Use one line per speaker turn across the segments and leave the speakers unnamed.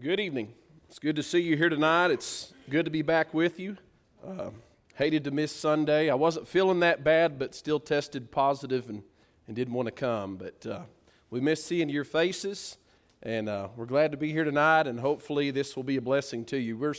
Good evening. It's good to see you here tonight. It's good to be back with you. Uh, hated to miss Sunday. I wasn't feeling that bad, but still tested positive and, and didn't want to come. But uh, we miss seeing your faces, and uh, we're glad to be here tonight, and hopefully this will be a blessing to you. We're,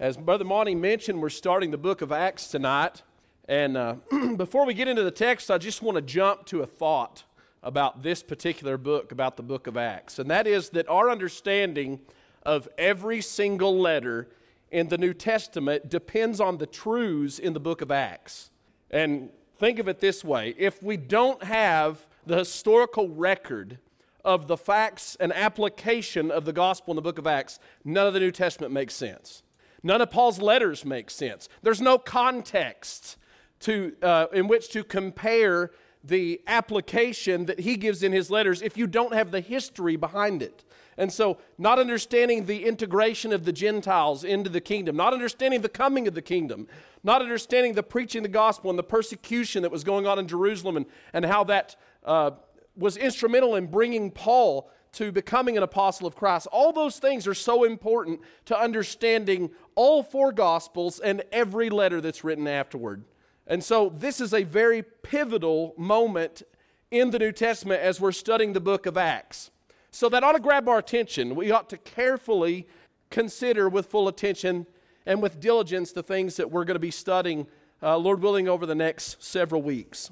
as Brother Monty mentioned, we're starting the book of Acts tonight. And uh, before we get into the text, I just want to jump to a thought about this particular book, about the book of Acts. And that is that our understanding of every single letter in the New Testament depends on the truths in the book of Acts. And think of it this way if we don't have the historical record of the facts and application of the gospel in the book of Acts, none of the New Testament makes sense. None of Paul's letters make sense. There's no context to, uh, in which to compare the application that he gives in his letters if you don't have the history behind it. And so, not understanding the integration of the Gentiles into the kingdom, not understanding the coming of the kingdom, not understanding the preaching of the gospel and the persecution that was going on in Jerusalem and, and how that uh, was instrumental in bringing Paul to becoming an apostle of Christ. All those things are so important to understanding all four gospels and every letter that's written afterward. And so, this is a very pivotal moment in the New Testament as we're studying the book of Acts. So that ought to grab our attention. We ought to carefully consider with full attention and with diligence the things that we're going to be studying, uh, Lord willing, over the next several weeks.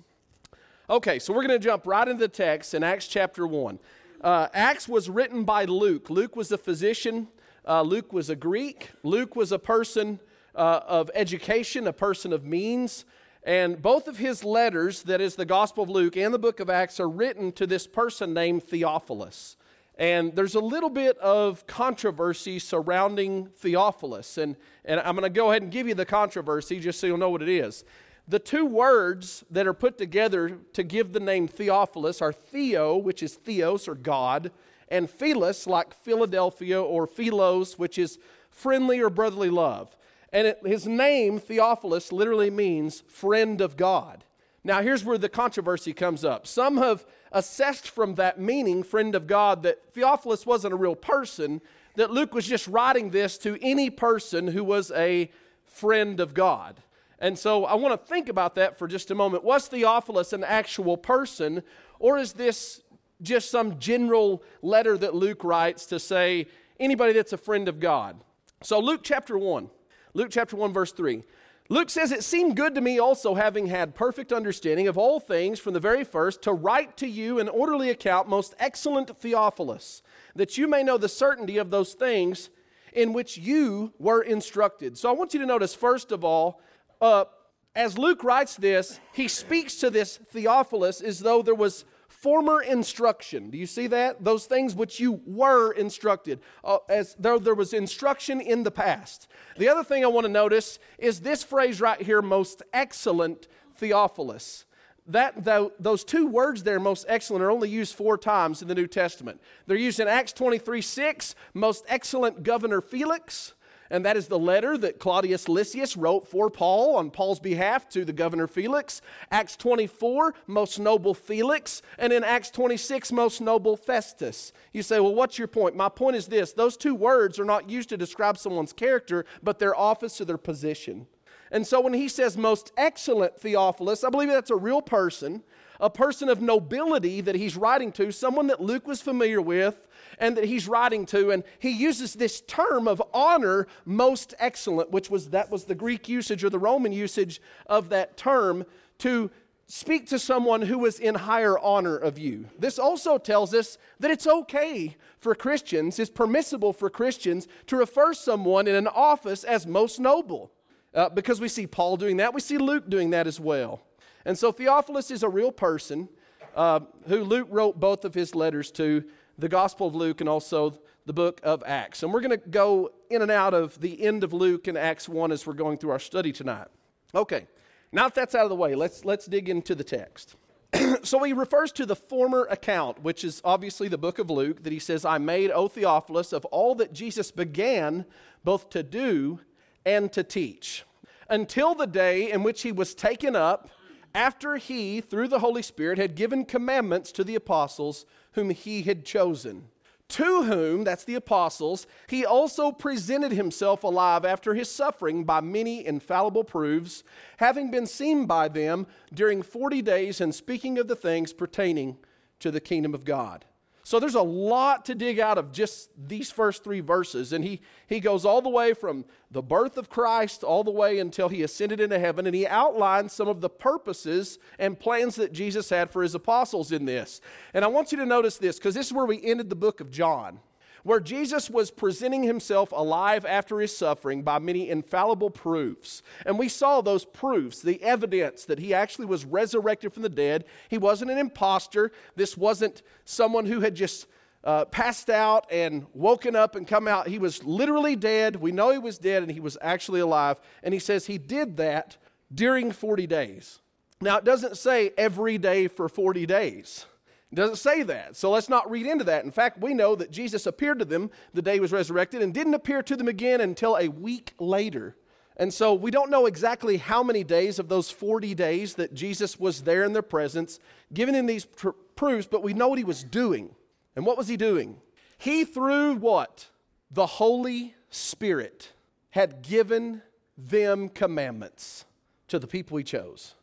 Okay, so we're going to jump right into the text in Acts chapter 1. Uh, Acts was written by Luke. Luke was a physician, uh, Luke was a Greek, Luke was a person uh, of education, a person of means. And both of his letters, that is the Gospel of Luke and the book of Acts, are written to this person named Theophilus. And there's a little bit of controversy surrounding Theophilus. And, and I'm going to go ahead and give you the controversy just so you'll know what it is. The two words that are put together to give the name Theophilus are Theo, which is Theos or God, and Philos, like Philadelphia, or Philos, which is friendly or brotherly love. And it, his name, Theophilus, literally means friend of God. Now, here's where the controversy comes up. Some have assessed from that meaning, friend of God, that Theophilus wasn't a real person, that Luke was just writing this to any person who was a friend of God. And so I want to think about that for just a moment. Was Theophilus an actual person, or is this just some general letter that Luke writes to say anybody that's a friend of God? So, Luke chapter 1, Luke chapter 1, verse 3. Luke says, It seemed good to me also, having had perfect understanding of all things from the very first, to write to you an orderly account, most excellent Theophilus, that you may know the certainty of those things in which you were instructed. So I want you to notice, first of all, uh, as Luke writes this, he speaks to this Theophilus as though there was former instruction. Do you see that? Those things which you were instructed, uh, as though there was instruction in the past. The other thing I want to notice is this phrase right here, most excellent Theophilus. That, though, those two words there, most excellent, are only used four times in the New Testament. They're used in Acts 23 6, most excellent Governor Felix and that is the letter that Claudius Lysias wrote for Paul on Paul's behalf to the governor Felix. Acts 24, most noble Felix, and in Acts 26, most noble Festus. You say, well, what's your point? My point is this those two words are not used to describe someone's character, but their office or their position. And so when he says most excellent Theophilus, I believe that's a real person, a person of nobility that he's writing to, someone that Luke was familiar with, and that he's writing to and he uses this term of honor most excellent which was that was the greek usage or the roman usage of that term to speak to someone who was in higher honor of you. This also tells us that it's okay for christians it's permissible for christians to refer someone in an office as most noble. Uh, because we see paul doing that we see luke doing that as well and so theophilus is a real person uh, who luke wrote both of his letters to the Gospel of Luke and also the book of Acts. And we're going to go in and out of the end of Luke and Acts 1 as we're going through our study tonight. Okay, now that that's out of the way, let's, let's dig into the text. so he refers to the former account, which is obviously the book of Luke, that he says, I made, O Theophilus, of all that Jesus began both to do and to teach, until the day in which he was taken up, after he, through the Holy Spirit, had given commandments to the apostles whom he had chosen to whom, that's the apostles, he also presented himself alive after his suffering by many infallible proofs, having been seen by them during 40 days and speaking of the things pertaining to the kingdom of God. So there's a lot to dig out of just these first three verses. And he, he goes all the way from the birth of Christ all the way until he ascended into heaven. And he outlines some of the purposes and plans that Jesus had for his apostles in this. And I want you to notice this because this is where we ended the book of John where Jesus was presenting himself alive after his suffering by many infallible proofs. And we saw those proofs, the evidence that he actually was resurrected from the dead. He wasn't an impostor. This wasn't someone who had just uh, passed out and woken up and come out. He was literally dead. We know he was dead and he was actually alive. And he says he did that during 40 days. Now, it doesn't say every day for 40 days. It doesn't say that. So let's not read into that. In fact, we know that Jesus appeared to them the day he was resurrected and didn't appear to them again until a week later. And so we don't know exactly how many days of those 40 days that Jesus was there in their presence, giving them these pr- proofs, but we know what he was doing. And what was he doing? He, through what? The Holy Spirit, had given them commandments to the people he chose.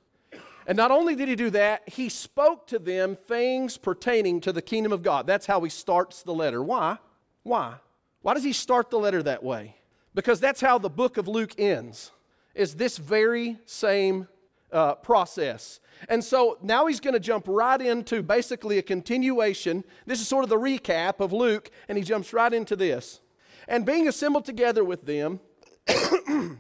And not only did he do that, he spoke to them things pertaining to the kingdom of God. That's how he starts the letter. Why? Why? Why does he start the letter that way? Because that's how the book of Luke ends, is this very same uh, process. And so now he's going to jump right into basically a continuation. This is sort of the recap of Luke, and he jumps right into this. And being assembled together with them,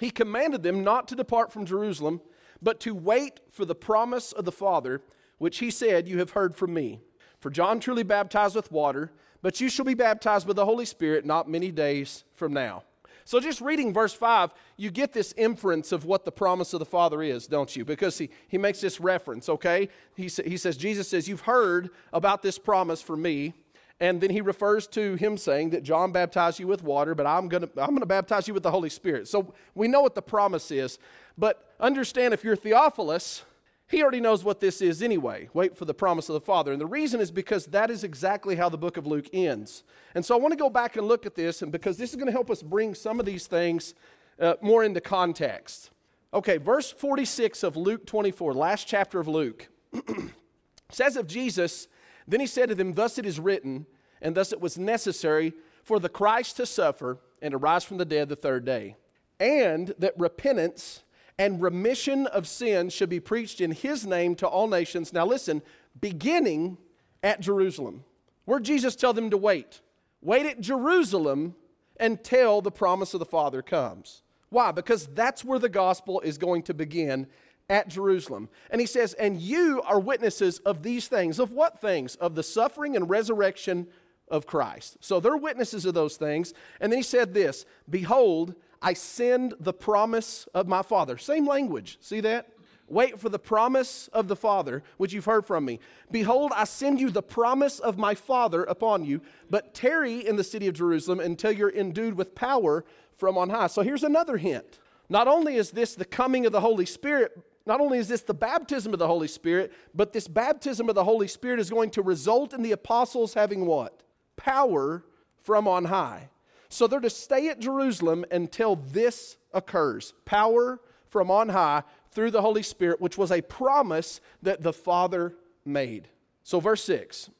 he commanded them not to depart from Jerusalem but to wait for the promise of the Father, which he said, You have heard from me. For John truly baptized with water, but you shall be baptized with the Holy Spirit not many days from now. So, just reading verse 5, you get this inference of what the promise of the Father is, don't you? Because he, he makes this reference, okay? He, sa- he says, Jesus says, You've heard about this promise from me. And then he refers to him saying that John baptized you with water, but I'm going to I'm going to baptize you with the Holy Spirit. So we know what the promise is. But understand if you're Theophilus, he already knows what this is anyway. Wait for the promise of the Father. And the reason is because that is exactly how the book of Luke ends. And so I want to go back and look at this, and because this is going to help us bring some of these things uh, more into context. Okay, verse 46 of Luke 24, last chapter of Luke, says of Jesus, Then he said to them, Thus it is written, and thus it was necessary for the Christ to suffer and to rise from the dead the third day, and that repentance and remission of sins should be preached in his name to all nations. Now, listen, beginning at Jerusalem. Where Jesus tell them to wait? Wait at Jerusalem until the promise of the Father comes. Why? Because that's where the gospel is going to begin at Jerusalem. And he says, And you are witnesses of these things. Of what things? Of the suffering and resurrection of Christ. So they're witnesses of those things. And then he said this Behold, I send the promise of my Father. Same language. See that? Wait for the promise of the Father, which you've heard from me. Behold, I send you the promise of my Father upon you, but tarry in the city of Jerusalem until you're endued with power from on high. So here's another hint. Not only is this the coming of the Holy Spirit, not only is this the baptism of the Holy Spirit, but this baptism of the Holy Spirit is going to result in the apostles having what? Power from on high. So they're to stay at Jerusalem until this occurs power from on high through the Holy Spirit, which was a promise that the Father made. So, verse 6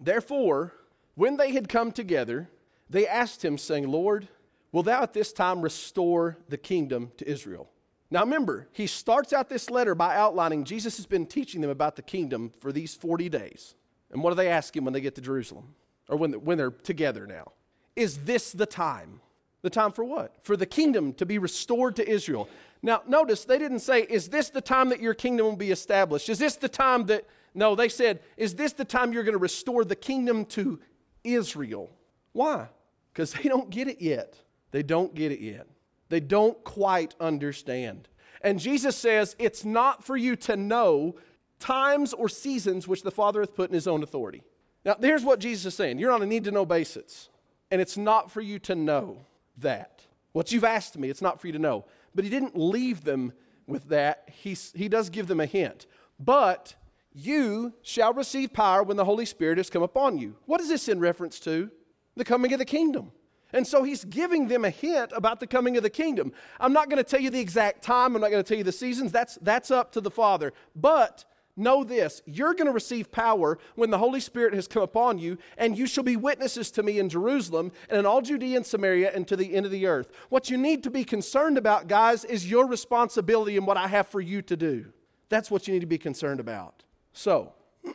Therefore, when they had come together, they asked him, saying, Lord, will thou at this time restore the kingdom to Israel? Now remember, he starts out this letter by outlining Jesus has been teaching them about the kingdom for these 40 days. And what do they ask him when they get to Jerusalem? Or when, when they're together now? Is this the time? The time for what? For the kingdom to be restored to Israel. Now, notice they didn't say, Is this the time that your kingdom will be established? Is this the time that. No, they said, Is this the time you're going to restore the kingdom to Israel? Why? Because they don't get it yet. They don't get it yet. They don't quite understand. And Jesus says, It's not for you to know times or seasons which the Father hath put in his own authority. Now, here's what Jesus is saying you're on a need to know basis. And it's not for you to know that. What you've asked me, it's not for you to know. But he didn't leave them with that. He, he does give them a hint. But you shall receive power when the Holy Spirit has come upon you. What is this in reference to? The coming of the kingdom. And so he's giving them a hint about the coming of the kingdom. I'm not going to tell you the exact time, I'm not going to tell you the seasons. That's, that's up to the Father. But know this you're going to receive power when the Holy Spirit has come upon you, and you shall be witnesses to me in Jerusalem and in all Judea and Samaria and to the end of the earth. What you need to be concerned about, guys, is your responsibility and what I have for you to do. That's what you need to be concerned about. So,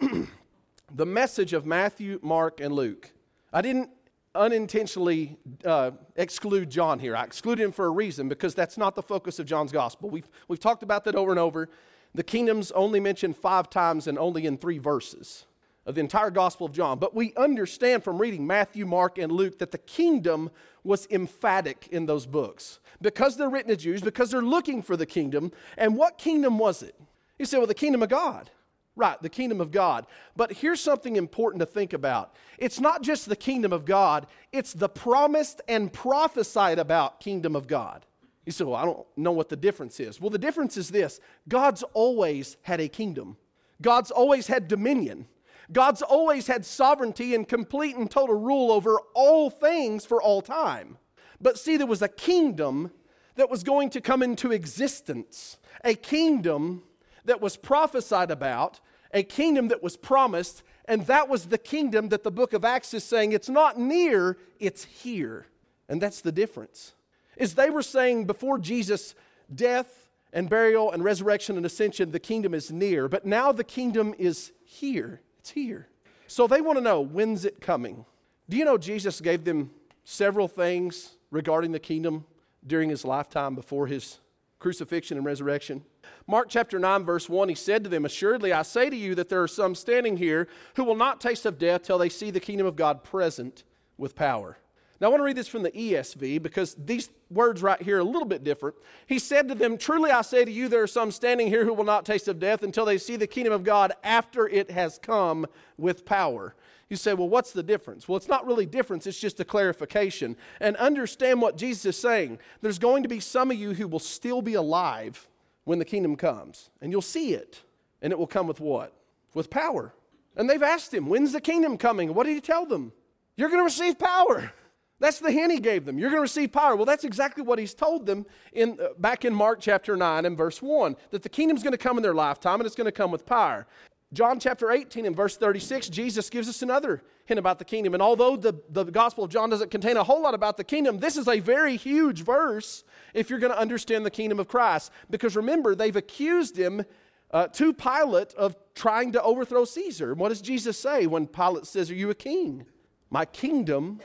the message of Matthew, Mark, and Luke. I didn't unintentionally uh, exclude John here. I excluded him for a reason because that's not the focus of John's gospel. We've, we've talked about that over and over. The kingdom's only mentioned five times and only in three verses of the entire gospel of John. But we understand from reading Matthew, Mark, and Luke that the kingdom was emphatic in those books because they're written to Jews, because they're looking for the kingdom. And what kingdom was it? You say, well, the kingdom of God. Right, the kingdom of God. But here's something important to think about it's not just the kingdom of God, it's the promised and prophesied about kingdom of God. You say, well, I don't know what the difference is. Well, the difference is this God's always had a kingdom, God's always had dominion. God's always had sovereignty and complete and total rule over all things for all time. But see, there was a kingdom that was going to come into existence, a kingdom that was prophesied about, a kingdom that was promised, and that was the kingdom that the book of Acts is saying it's not near, it's here. And that's the difference. Is they were saying before Jesus' death and burial and resurrection and ascension, the kingdom is near, but now the kingdom is here. It's here. So they want to know when's it coming? Do you know Jesus gave them several things regarding the kingdom during his lifetime before his crucifixion and resurrection? Mark chapter 9, verse 1, he said to them, Assuredly, I say to you that there are some standing here who will not taste of death till they see the kingdom of God present with power. Now, I want to read this from the ESV because these words right here are a little bit different. He said to them, Truly I say to you, there are some standing here who will not taste of death until they see the kingdom of God after it has come with power. You say, well, what's the difference? Well, it's not really difference, it's just a clarification. And understand what Jesus is saying. There's going to be some of you who will still be alive when the kingdom comes. And you'll see it. And it will come with what? With power. And they've asked him, When's the kingdom coming? What did he tell them? You're going to receive power. That's the hint he gave them. You're going to receive power. Well, that's exactly what he's told them in, uh, back in Mark chapter 9 and verse 1 that the kingdom's going to come in their lifetime and it's going to come with power. John chapter 18 and verse 36, Jesus gives us another hint about the kingdom. And although the, the Gospel of John doesn't contain a whole lot about the kingdom, this is a very huge verse if you're going to understand the kingdom of Christ. Because remember, they've accused him uh, to Pilate of trying to overthrow Caesar. what does Jesus say when Pilate says, Are you a king? My kingdom,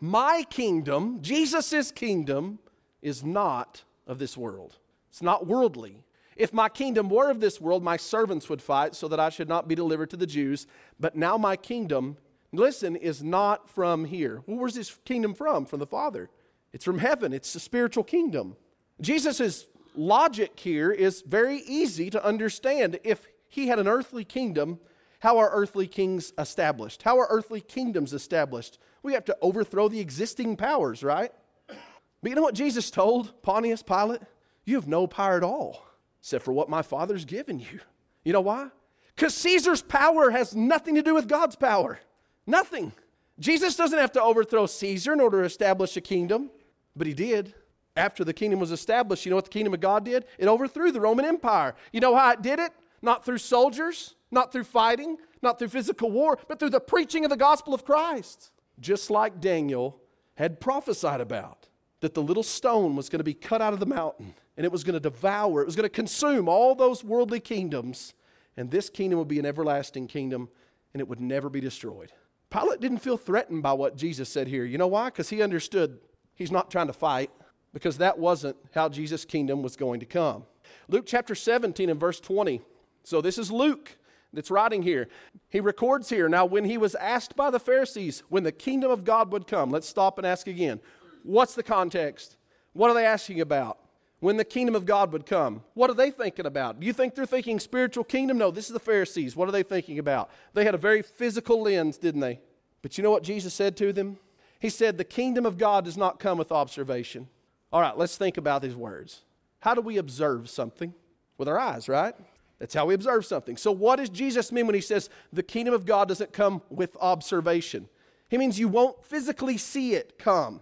my kingdom, Jesus' kingdom, is not of this world. It's not worldly. If my kingdom were of this world, my servants would fight so that I should not be delivered to the Jews. But now my kingdom, listen, is not from here. Well, where's this kingdom from? From the Father. It's from heaven, it's the spiritual kingdom. Jesus' logic here is very easy to understand. If he had an earthly kingdom, how are earthly kings established? How are earthly kingdoms established? We have to overthrow the existing powers, right? But you know what Jesus told Pontius Pilate? You have no power at all except for what my Father's given you. You know why? Because Caesar's power has nothing to do with God's power. Nothing. Jesus doesn't have to overthrow Caesar in order to establish a kingdom, but he did. After the kingdom was established, you know what the kingdom of God did? It overthrew the Roman Empire. You know how it did it? Not through soldiers, not through fighting, not through physical war, but through the preaching of the gospel of Christ. Just like Daniel had prophesied about, that the little stone was going to be cut out of the mountain and it was going to devour, it was going to consume all those worldly kingdoms, and this kingdom would be an everlasting kingdom and it would never be destroyed. Pilate didn't feel threatened by what Jesus said here. You know why? Because he understood he's not trying to fight, because that wasn't how Jesus' kingdom was going to come. Luke chapter 17 and verse 20. So this is Luke that's writing here. He records here. Now, when he was asked by the Pharisees when the kingdom of God would come, let's stop and ask again. What's the context? What are they asking about? when the kingdom of God would come. What are they thinking about? Do you think they're thinking spiritual kingdom? No, this is the Pharisees. What are they thinking about? They had a very physical lens, didn't they? But you know what Jesus said to them? He said, The kingdom of God does not come with observation. All right, let's think about these words. How do we observe something? With our eyes, right? That's how we observe something. So, what does Jesus mean when he says the kingdom of God doesn't come with observation? He means you won't physically see it come.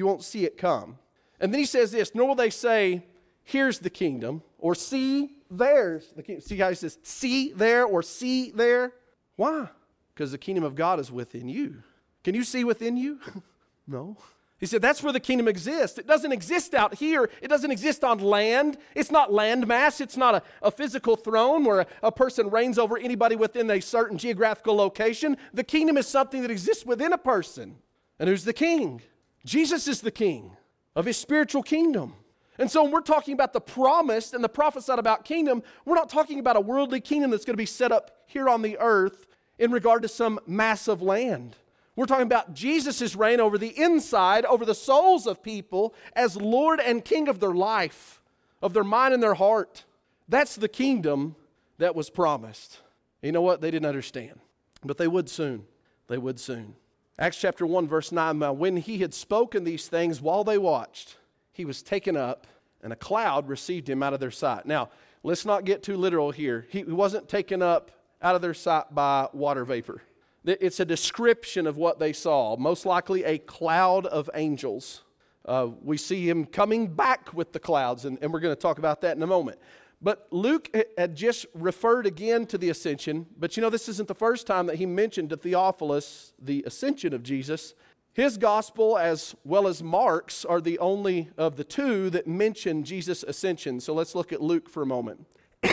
You won't see it come. And then he says this nor will they say, Here's the kingdom, or see, there's the kingdom. See how he says, See there, or see there? Why? Because the kingdom of God is within you. Can you see within you? no. He said, That's where the kingdom exists. It doesn't exist out here. It doesn't exist on land. It's not landmass. It's not a, a physical throne where a, a person reigns over anybody within a certain geographical location. The kingdom is something that exists within a person. And who's the king? Jesus is the king of his spiritual kingdom. And so when we're talking about the promised and the prophesied about kingdom, we're not talking about a worldly kingdom that's going to be set up here on the earth in regard to some massive land. We're talking about Jesus' reign over the inside, over the souls of people as Lord and King of their life, of their mind and their heart. That's the kingdom that was promised. You know what? They didn't understand, but they would soon. They would soon. Acts chapter 1, verse 9 when he had spoken these things while they watched, he was taken up, and a cloud received him out of their sight. Now, let's not get too literal here. He wasn't taken up out of their sight by water vapor. It's a description of what they saw, most likely a cloud of angels. Uh, we see him coming back with the clouds, and, and we're going to talk about that in a moment. But Luke had just referred again to the ascension, but you know, this isn't the first time that he mentioned to Theophilus the ascension of Jesus. His gospel, as well as Mark's, are the only of the two that mention Jesus' ascension. So let's look at Luke for a moment.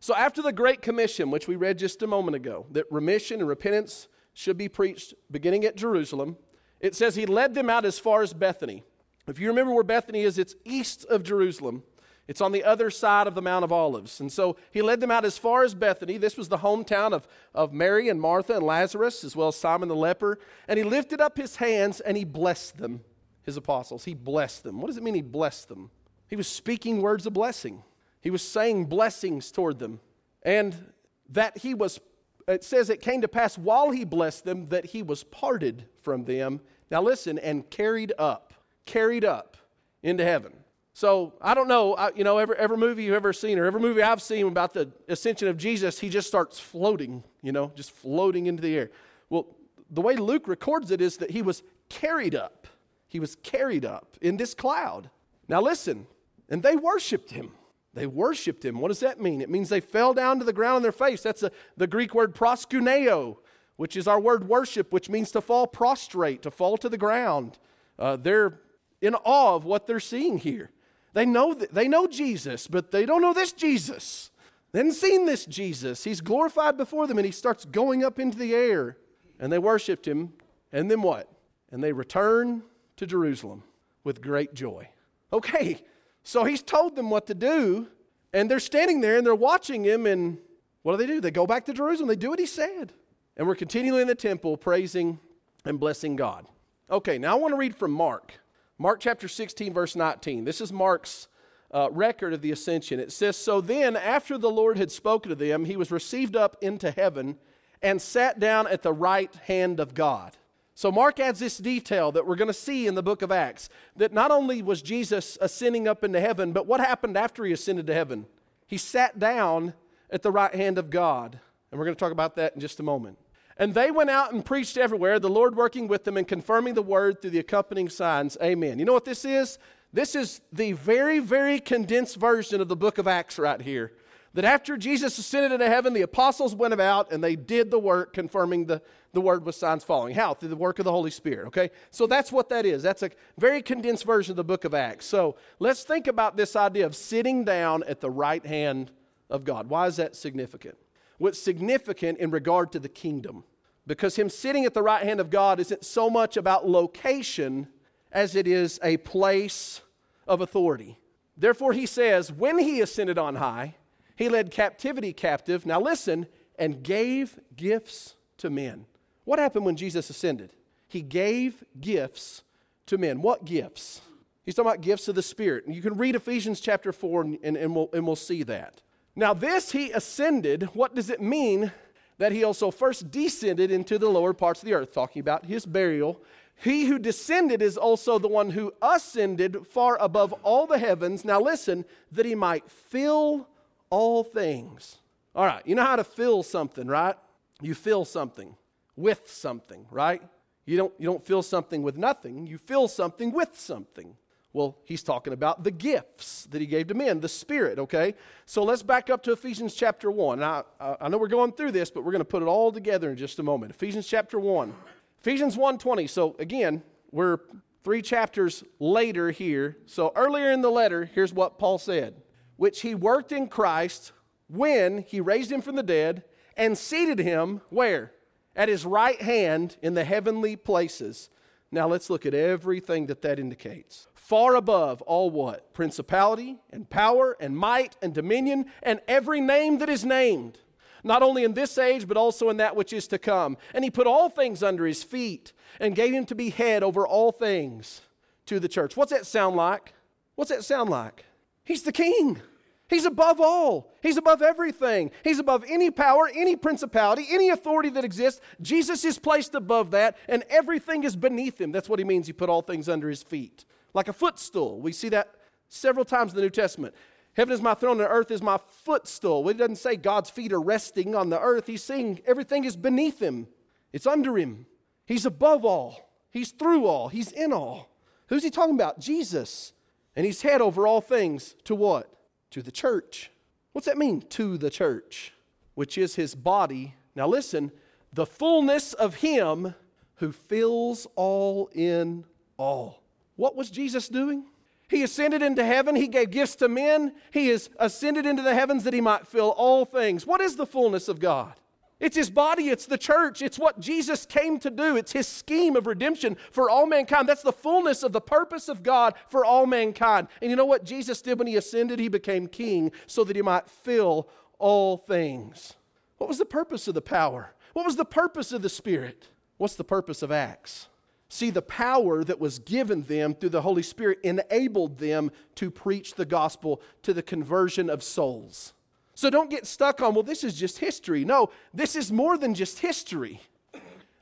So, after the Great Commission, which we read just a moment ago, that remission and repentance should be preached beginning at Jerusalem, it says he led them out as far as Bethany. If you remember where Bethany is, it's east of Jerusalem. It's on the other side of the Mount of Olives. And so he led them out as far as Bethany. This was the hometown of, of Mary and Martha and Lazarus, as well as Simon the leper. And he lifted up his hands and he blessed them, his apostles. He blessed them. What does it mean he blessed them? He was speaking words of blessing. He was saying blessings toward them. And that he was, it says it came to pass while he blessed them that he was parted from them. Now listen, and carried up, carried up into heaven. So I don't know, I, you know, every, every movie you've ever seen or every movie I've seen about the ascension of Jesus, he just starts floating, you know, just floating into the air. Well, the way Luke records it is that he was carried up. He was carried up in this cloud. Now listen, and they worshiped him. They worshiped him. What does that mean? It means they fell down to the ground on their face. That's a, the Greek word proskuneo, which is our word worship, which means to fall prostrate, to fall to the ground. Uh, they're in awe of what they're seeing here. They know, th- they know Jesus, but they don't know this Jesus. They hadn't seen this Jesus. He's glorified before them, and he starts going up into the air. And they worshiped him. And then what? And they return to Jerusalem with great joy. Okay, so he's told them what to do, and they're standing there and they're watching him, and what do they do? They go back to Jerusalem, they do what he said. And we're continually in the temple praising and blessing God. Okay, now I want to read from Mark. Mark chapter 16, verse 19. This is Mark's uh, record of the ascension. It says, So then, after the Lord had spoken to them, he was received up into heaven and sat down at the right hand of God. So, Mark adds this detail that we're going to see in the book of Acts that not only was Jesus ascending up into heaven, but what happened after he ascended to heaven? He sat down at the right hand of God. And we're going to talk about that in just a moment. And they went out and preached everywhere, the Lord working with them and confirming the word through the accompanying signs. Amen. You know what this is? This is the very, very condensed version of the book of Acts right here that after Jesus ascended into heaven, the apostles went about and they did the work confirming the, the word with signs following. How? Through the work of the Holy Spirit, okay? So that's what that is. That's a very condensed version of the book of Acts. So let's think about this idea of sitting down at the right hand of God. Why is that significant? What's significant in regard to the kingdom? Because him sitting at the right hand of God isn't so much about location as it is a place of authority. Therefore, he says, when he ascended on high, he led captivity captive, now listen, and gave gifts to men. What happened when Jesus ascended? He gave gifts to men. What gifts? He's talking about gifts of the Spirit. And you can read Ephesians chapter 4 and, and, and, we'll, and we'll see that. Now, this he ascended, what does it mean that he also first descended into the lower parts of the earth? Talking about his burial. He who descended is also the one who ascended far above all the heavens. Now, listen, that he might fill all things. All right, you know how to fill something, right? You fill something with something, right? You don't, you don't fill something with nothing, you fill something with something. Well, he's talking about the gifts that he gave to men, the Spirit, okay? So let's back up to Ephesians chapter 1. Now, I know we're going through this, but we're going to put it all together in just a moment. Ephesians chapter 1. Ephesians 1.20. So again, we're three chapters later here. So earlier in the letter, here's what Paul said. Which he worked in Christ when he raised him from the dead and seated him where? At his right hand in the heavenly places. Now let's look at everything that that indicates. Far above all what? Principality and power and might and dominion and every name that is named, not only in this age, but also in that which is to come. And he put all things under his feet and gave him to be head over all things to the church. What's that sound like? What's that sound like? He's the king. He's above all. He's above everything. He's above any power, any principality, any authority that exists. Jesus is placed above that, and everything is beneath him. That's what he means. He put all things under his feet, like a footstool. We see that several times in the New Testament. Heaven is my throne, and earth is my footstool. It doesn't say God's feet are resting on the earth. He's saying everything is beneath him, it's under him. He's above all, he's through all, he's in all. Who's he talking about? Jesus. And he's head over all things to what? to the church. What's that mean, to the church? Which is his body. Now listen, the fullness of him who fills all in all. What was Jesus doing? He ascended into heaven. He gave gifts to men. He is ascended into the heavens that he might fill all things. What is the fullness of God? It's his body, it's the church, it's what Jesus came to do. It's his scheme of redemption for all mankind. That's the fullness of the purpose of God for all mankind. And you know what Jesus did when he ascended? He became king so that he might fill all things. What was the purpose of the power? What was the purpose of the Spirit? What's the purpose of Acts? See, the power that was given them through the Holy Spirit enabled them to preach the gospel to the conversion of souls. So don't get stuck on, well, this is just history. No, this is more than just history.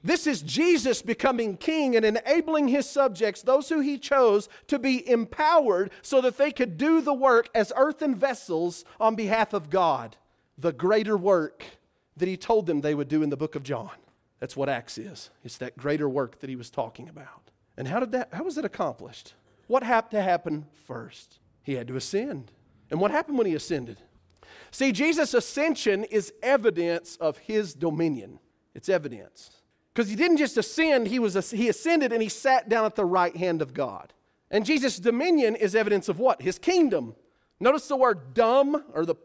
This is Jesus becoming king and enabling his subjects, those who he chose, to be empowered so that they could do the work as earthen vessels on behalf of God. The greater work that he told them they would do in the book of John. That's what Acts is. It's that greater work that he was talking about. And how did that how was it accomplished? What had to happen first? He had to ascend. And what happened when he ascended? See, Jesus' ascension is evidence of his dominion. It's evidence. Because he didn't just ascend, he, was, he ascended and he sat down at the right hand of God. And Jesus' dominion is evidence of what? His kingdom. Notice the word dumb or the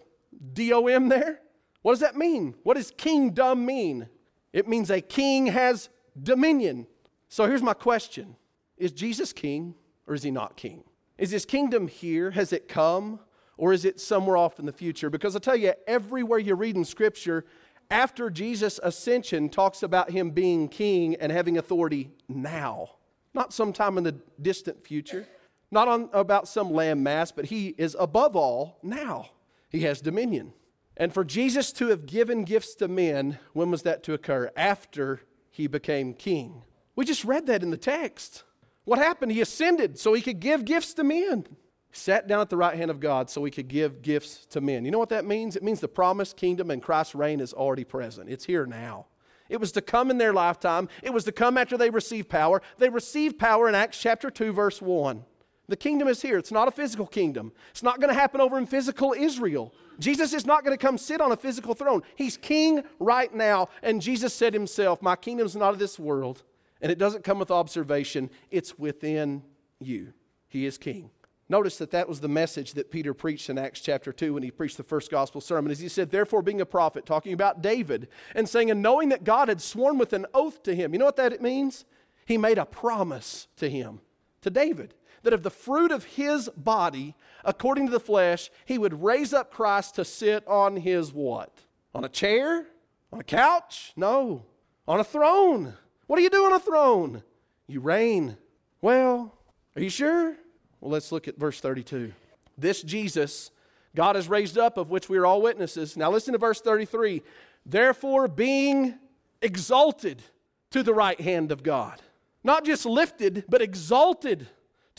D O M there. What does that mean? What does kingdom mean? It means a king has dominion. So here's my question Is Jesus king or is he not king? Is his kingdom here? Has it come? or is it somewhere off in the future? Because I tell you, everywhere you read in Scripture, after Jesus' ascension talks about him being king and having authority now, not sometime in the distant future, not on, about some land mass, but he is above all now. He has dominion. And for Jesus to have given gifts to men, when was that to occur? After he became king. We just read that in the text. What happened? He ascended so he could give gifts to men sat down at the right hand of God so he could give gifts to men. You know what that means? It means the promised kingdom and Christ's reign is already present. It's here now. It was to come in their lifetime. It was to come after they received power. They received power in Acts chapter 2 verse 1. The kingdom is here. It's not a physical kingdom. It's not going to happen over in physical Israel. Jesus is not going to come sit on a physical throne. He's king right now. And Jesus said himself, My kingdom is not of this world, and it doesn't come with observation. It's within you. He is king. Notice that that was the message that Peter preached in Acts chapter 2 when he preached the first gospel sermon. As he said, Therefore, being a prophet, talking about David, and saying, And knowing that God had sworn with an oath to him. You know what that means? He made a promise to him, to David, that of the fruit of his body, according to the flesh, he would raise up Christ to sit on his what? On a chair? On a couch? No. On a throne. What do you do on a throne? You reign. Well, are you sure? Well, let's look at verse 32. This Jesus God has raised up, of which we are all witnesses. Now listen to verse 33. Therefore, being exalted to the right hand of God, not just lifted, but exalted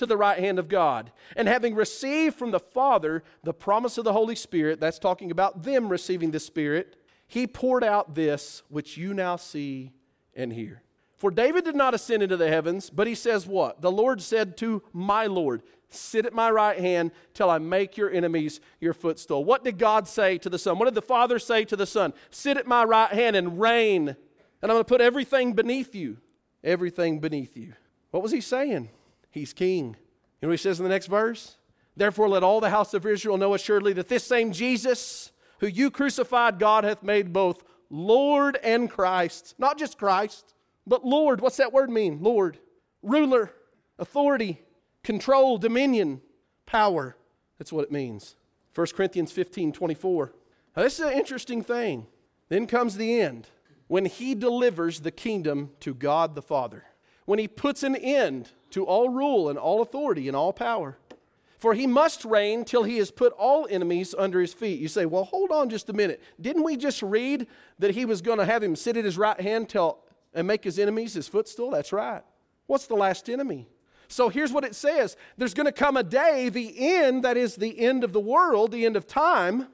to the right hand of God. And having received from the Father the promise of the Holy Spirit, that's talking about them receiving the Spirit, he poured out this which you now see and hear. For David did not ascend into the heavens, but he says what? The Lord said to my Lord, Sit at my right hand till I make your enemies your footstool. What did God say to the Son? What did the Father say to the Son? Sit at my right hand and reign, and I'm going to put everything beneath you. Everything beneath you. What was he saying? He's king. You know what he says in the next verse? Therefore, let all the house of Israel know assuredly that this same Jesus, who you crucified, God hath made both Lord and Christ. Not just Christ, but Lord. What's that word mean? Lord. Ruler, authority, control, dominion, power. That's what it means. 1 Corinthians 15 24. Now, this is an interesting thing. Then comes the end when he delivers the kingdom to God the Father, when he puts an end to all rule and all authority and all power. For he must reign till he has put all enemies under his feet. You say, well, hold on just a minute. Didn't we just read that he was going to have him sit at his right hand till, and make his enemies his footstool? That's right. What's the last enemy? So here's what it says There's going to come a day, the end, that is the end of the world, the end of time,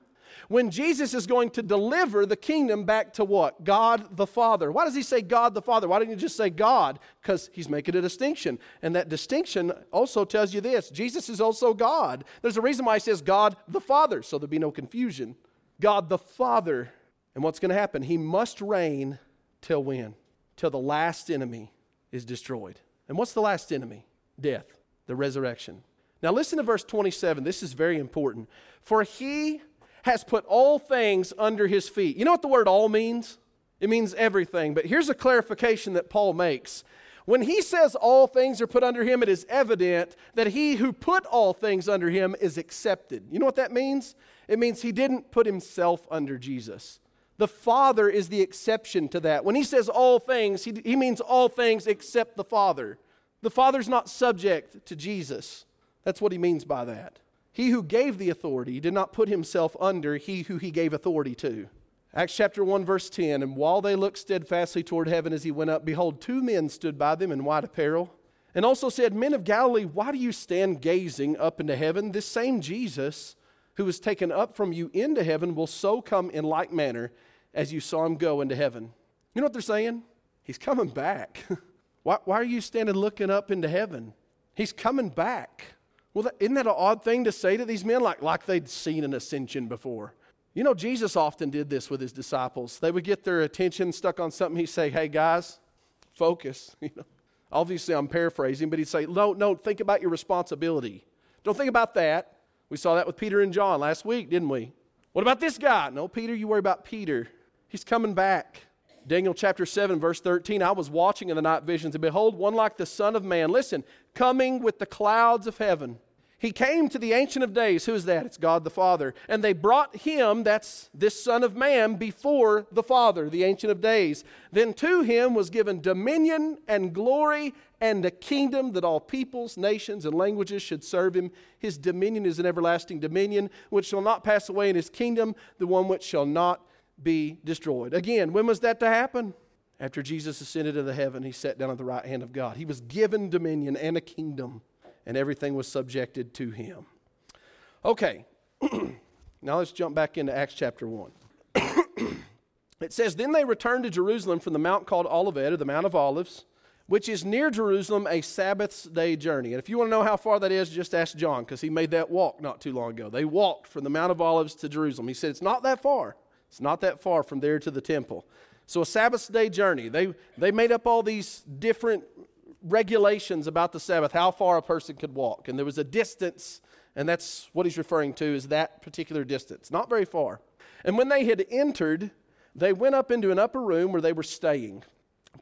when Jesus is going to deliver the kingdom back to what? God the Father. Why does he say God the Father? Why didn't he just say God? Because he's making a distinction. And that distinction also tells you this Jesus is also God. There's a reason why he says God the Father, so there'll be no confusion. God the Father. And what's going to happen? He must reign till when? Till the last enemy is destroyed. And what's the last enemy? Death, the resurrection. Now listen to verse 27. This is very important. For he has put all things under his feet. You know what the word all means? It means everything. But here's a clarification that Paul makes. When he says all things are put under him, it is evident that he who put all things under him is accepted. You know what that means? It means he didn't put himself under Jesus. The Father is the exception to that. When he says all things, he, he means all things except the Father. The Father's not subject to Jesus. That's what he means by that. He who gave the authority did not put himself under he who he gave authority to. Acts chapter 1, verse 10 And while they looked steadfastly toward heaven as he went up, behold, two men stood by them in white apparel, and also said, Men of Galilee, why do you stand gazing up into heaven? This same Jesus who was taken up from you into heaven will so come in like manner as you saw him go into heaven. You know what they're saying? He's coming back. why, why are you standing looking up into heaven? He's coming back. Well, isn't that an odd thing to say to these men? Like, like they'd seen an ascension before. You know, Jesus often did this with his disciples. They would get their attention stuck on something. He'd say, Hey, guys, focus. You know, obviously, I'm paraphrasing, but he'd say, No, no, think about your responsibility. Don't think about that. We saw that with Peter and John last week, didn't we? What about this guy? No, Peter, you worry about Peter. He's coming back. Daniel chapter 7, verse 13. I was watching in the night visions, and behold, one like the Son of Man, listen, coming with the clouds of heaven. He came to the Ancient of Days. Who is that? It's God the Father. And they brought him, that's this Son of Man, before the Father, the Ancient of Days. Then to him was given dominion and glory and a kingdom that all peoples, nations, and languages should serve him. His dominion is an everlasting dominion which shall not pass away, in his kingdom the one which shall not be destroyed. Again, when was that to happen? After Jesus ascended into the heaven, he sat down at the right hand of God. He was given dominion and a kingdom and everything was subjected to him. Okay, now let's jump back into Acts chapter 1. it says, Then they returned to Jerusalem from the mount called Olivet, or the Mount of Olives, which is near Jerusalem, a Sabbath's day journey. And if you want to know how far that is, just ask John, because he made that walk not too long ago. They walked from the Mount of Olives to Jerusalem. He said, It's not that far. It's not that far from there to the temple. So, a Sabbath day journey. They, they made up all these different regulations about the Sabbath, how far a person could walk. And there was a distance, and that's what he's referring to is that particular distance, not very far. And when they had entered, they went up into an upper room where they were staying.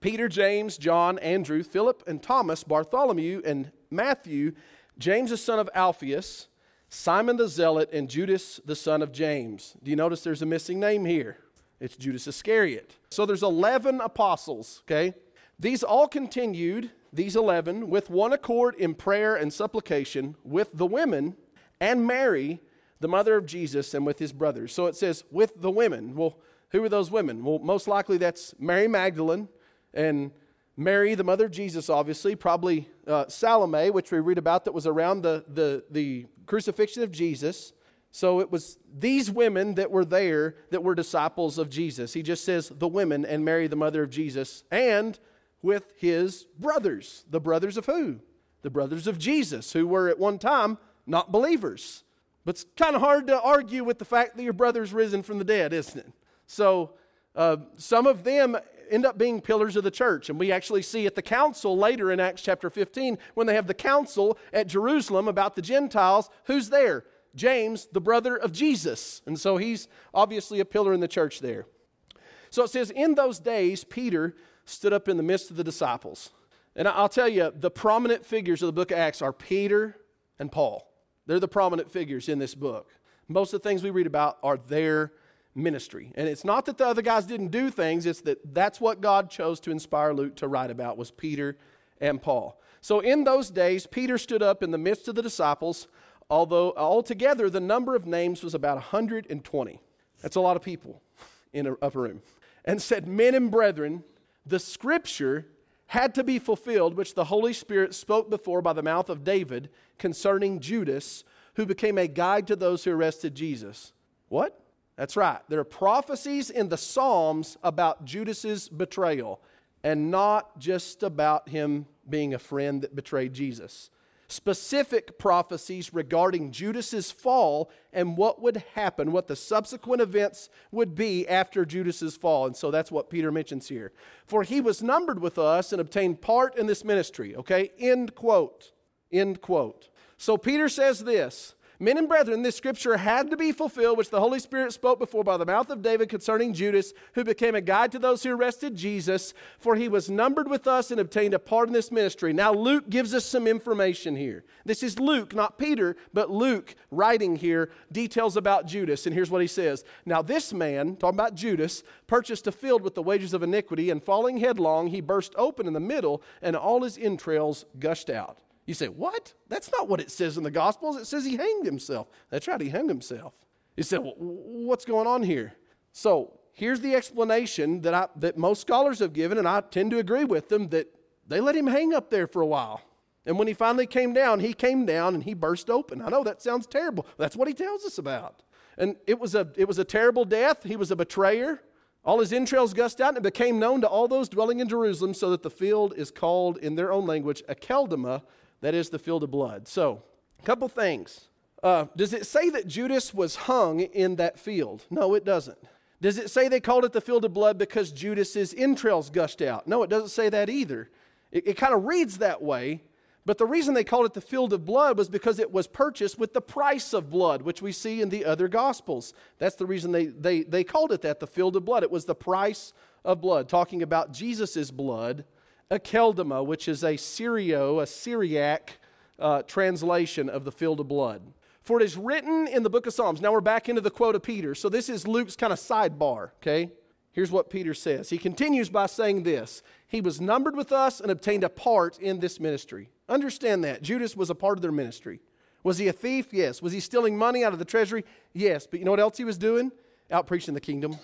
Peter, James, John, Andrew, Philip, and Thomas, Bartholomew, and Matthew, James the son of Alphaeus, Simon the Zealot, and Judas the son of James. Do you notice there's a missing name here? It's Judas Iscariot. So there's 11 apostles, okay? These all continued these 11 with one accord in prayer and supplication with the women and Mary, the mother of Jesus, and with his brothers. So it says, with the women. Well, who are those women? Well, most likely that's Mary Magdalene and Mary, the mother of Jesus, obviously, probably uh, Salome, which we read about that was around the, the, the crucifixion of Jesus. So it was these women that were there that were disciples of Jesus. He just says the women and Mary, the mother of Jesus, and with his brothers. The brothers of who? The brothers of Jesus, who were at one time not believers. But it's kind of hard to argue with the fact that your brother's risen from the dead, isn't it? So uh, some of them end up being pillars of the church. And we actually see at the council later in Acts chapter 15, when they have the council at Jerusalem about the Gentiles, who's there? James, the brother of Jesus. And so he's obviously a pillar in the church there. So it says, In those days, Peter stood up in the midst of the disciples. And I'll tell you, the prominent figures of the book of Acts are Peter and Paul. They're the prominent figures in this book. Most of the things we read about are their ministry. And it's not that the other guys didn't do things, it's that that's what God chose to inspire Luke to write about was Peter and Paul. So in those days, Peter stood up in the midst of the disciples, although altogether the number of names was about 120. That's a lot of people in an upper room. And said, Men and brethren, the scripture had to be fulfilled, which the Holy Spirit spoke before by the mouth of David concerning Judas, who became a guide to those who arrested Jesus. What? That's right. There are prophecies in the Psalms about Judas's betrayal and not just about him being a friend that betrayed Jesus. Specific prophecies regarding Judas's fall and what would happen, what the subsequent events would be after Judas's fall. And so that's what Peter mentions here. For he was numbered with us and obtained part in this ministry. Okay? End quote. End quote. So Peter says this Men and brethren, this scripture had to be fulfilled, which the Holy Spirit spoke before by the mouth of David concerning Judas, who became a guide to those who arrested Jesus, for he was numbered with us and obtained a part in this ministry. Now, Luke gives us some information here. This is Luke, not Peter, but Luke writing here details about Judas. And here's what he says Now, this man, talking about Judas, purchased a field with the wages of iniquity, and falling headlong, he burst open in the middle, and all his entrails gushed out. You say, What? That's not what it says in the Gospels. It says he hanged himself. That's right, he hung himself. You say, well, What's going on here? So here's the explanation that, I, that most scholars have given, and I tend to agree with them that they let him hang up there for a while. And when he finally came down, he came down and he burst open. I know that sounds terrible. That's what he tells us about. And it was a, it was a terrible death. He was a betrayer. All his entrails gushed out and it became known to all those dwelling in Jerusalem, so that the field is called in their own language Akeldama, that is the field of blood. So, a couple things. Uh, does it say that Judas was hung in that field? No, it doesn't. Does it say they called it the field of blood because Judas's entrails gushed out? No, it doesn't say that either. It, it kind of reads that way, but the reason they called it the field of blood was because it was purchased with the price of blood, which we see in the other gospels. That's the reason they, they, they called it that, the field of blood. It was the price of blood, talking about Jesus' blood Akeldama, which is a Syrio, a Syriac uh, translation of the field of blood. For it is written in the book of Psalms. Now we're back into the quote of Peter. So this is Luke's kind of sidebar, okay? Here's what Peter says. He continues by saying this He was numbered with us and obtained a part in this ministry. Understand that. Judas was a part of their ministry. Was he a thief? Yes. Was he stealing money out of the treasury? Yes. But you know what else he was doing? Out preaching the kingdom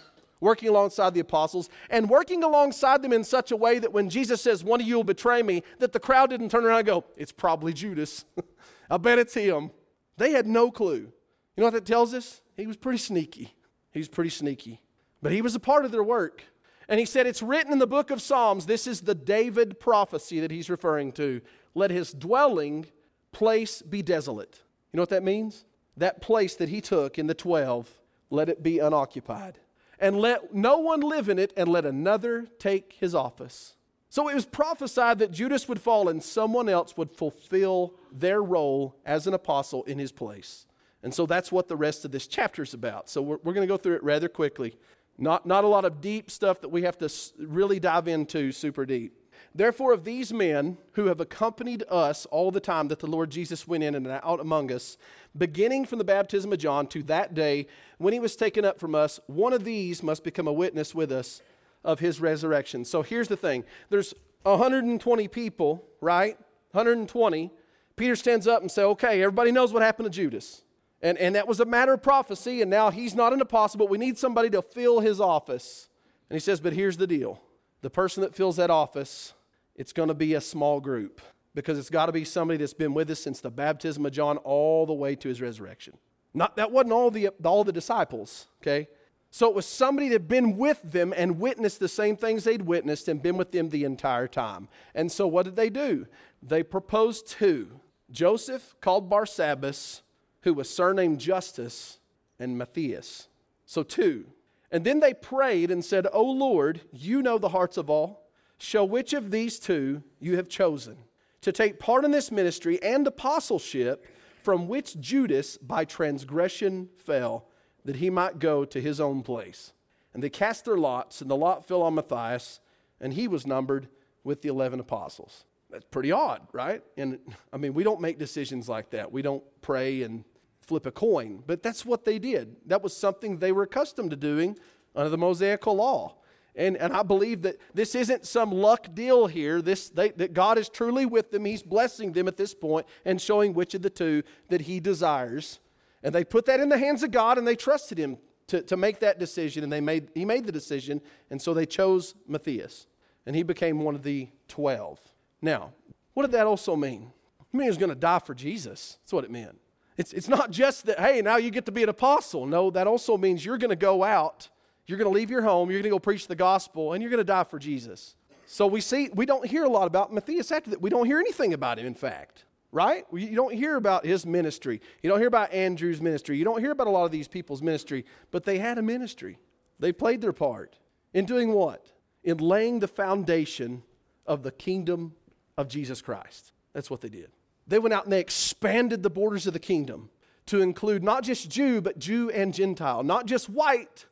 working alongside the apostles, and working alongside them in such a way that when Jesus says, One of you will betray me, that the crowd didn't turn around and go, It's probably Judas. I bet it's him. They had no clue. You know what that tells us? He was pretty sneaky. He was pretty sneaky. But he was a part of their work. And he said, It's written in the book of Psalms. This is the David prophecy that he's referring to. Let his dwelling place be desolate. You know what that means? That place that he took in the 12, let it be unoccupied and let no one live in it, and let another take his office. So it was prophesied that Judas would fall and someone else would fulfill their role as an apostle in his place. And so that's what the rest of this chapter is about. So we're, we're going to go through it rather quickly. Not, not a lot of deep stuff that we have to really dive into super deep. Therefore, of these men who have accompanied us all the time that the Lord Jesus went in and out among us, beginning from the baptism of John to that day when he was taken up from us, one of these must become a witness with us of his resurrection. So here's the thing there's 120 people, right? 120. Peter stands up and says, Okay, everybody knows what happened to Judas. And, and that was a matter of prophecy, and now he's not an apostle, but we need somebody to fill his office. And he says, But here's the deal the person that fills that office it's going to be a small group because it's got to be somebody that's been with us since the baptism of John all the way to his resurrection. Not, that wasn't all the, all the disciples, okay? So it was somebody that had been with them and witnessed the same things they'd witnessed and been with them the entire time. And so what did they do? They proposed two Joseph, called Barsabbas, who was surnamed Justus, and Matthias. So two. And then they prayed and said, O Lord, you know the hearts of all. Show which of these two you have chosen to take part in this ministry and apostleship from which Judas by transgression fell, that he might go to his own place. And they cast their lots, and the lot fell on Matthias, and he was numbered with the 11 apostles. That's pretty odd, right? And I mean, we don't make decisions like that. We don't pray and flip a coin, but that's what they did. That was something they were accustomed to doing under the Mosaical law. And, and I believe that this isn't some luck deal here. This, they, that God is truly with them. He's blessing them at this point and showing which of the two that He desires. And they put that in the hands of God and they trusted Him to, to make that decision. And they made, He made the decision. And so they chose Matthias. And he became one of the 12. Now, what did that also mean? It mean he was going to die for Jesus. That's what it meant. It's, it's not just that, hey, now you get to be an apostle. No, that also means you're going to go out you're going to leave your home, you're going to go preach the gospel, and you're going to die for Jesus. So we see, we don't hear a lot about Matthias after that. We don't hear anything about him, in fact, right? You don't hear about his ministry. You don't hear about Andrew's ministry. You don't hear about a lot of these people's ministry, but they had a ministry. They played their part in doing what? In laying the foundation of the kingdom of Jesus Christ. That's what they did. They went out and they expanded the borders of the kingdom to include not just Jew, but Jew and Gentile, not just white,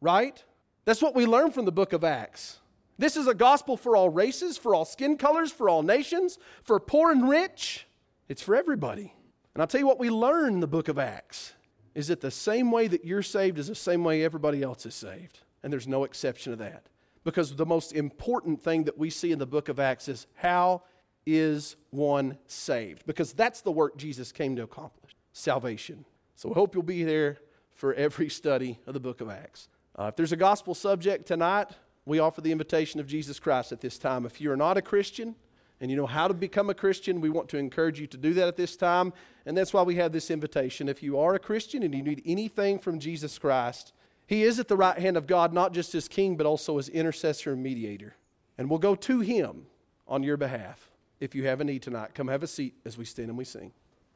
right? That's what we learn from the book of Acts. This is a gospel for all races, for all skin colors, for all nations, for poor and rich. It's for everybody. And I'll tell you what we learn in the book of Acts is that the same way that you're saved is the same way everybody else is saved. And there's no exception to that. Because the most important thing that we see in the book of Acts is how is one saved? Because that's the work Jesus came to accomplish salvation. So I hope you'll be there for every study of the book of Acts. Uh, if there's a gospel subject tonight, we offer the invitation of Jesus Christ at this time. If you're not a Christian and you know how to become a Christian, we want to encourage you to do that at this time. And that's why we have this invitation. If you are a Christian and you need anything from Jesus Christ, He is at the right hand of God, not just as King, but also as intercessor and mediator. And we'll go to Him on your behalf. If you have a need tonight, come have a seat as we stand and we sing.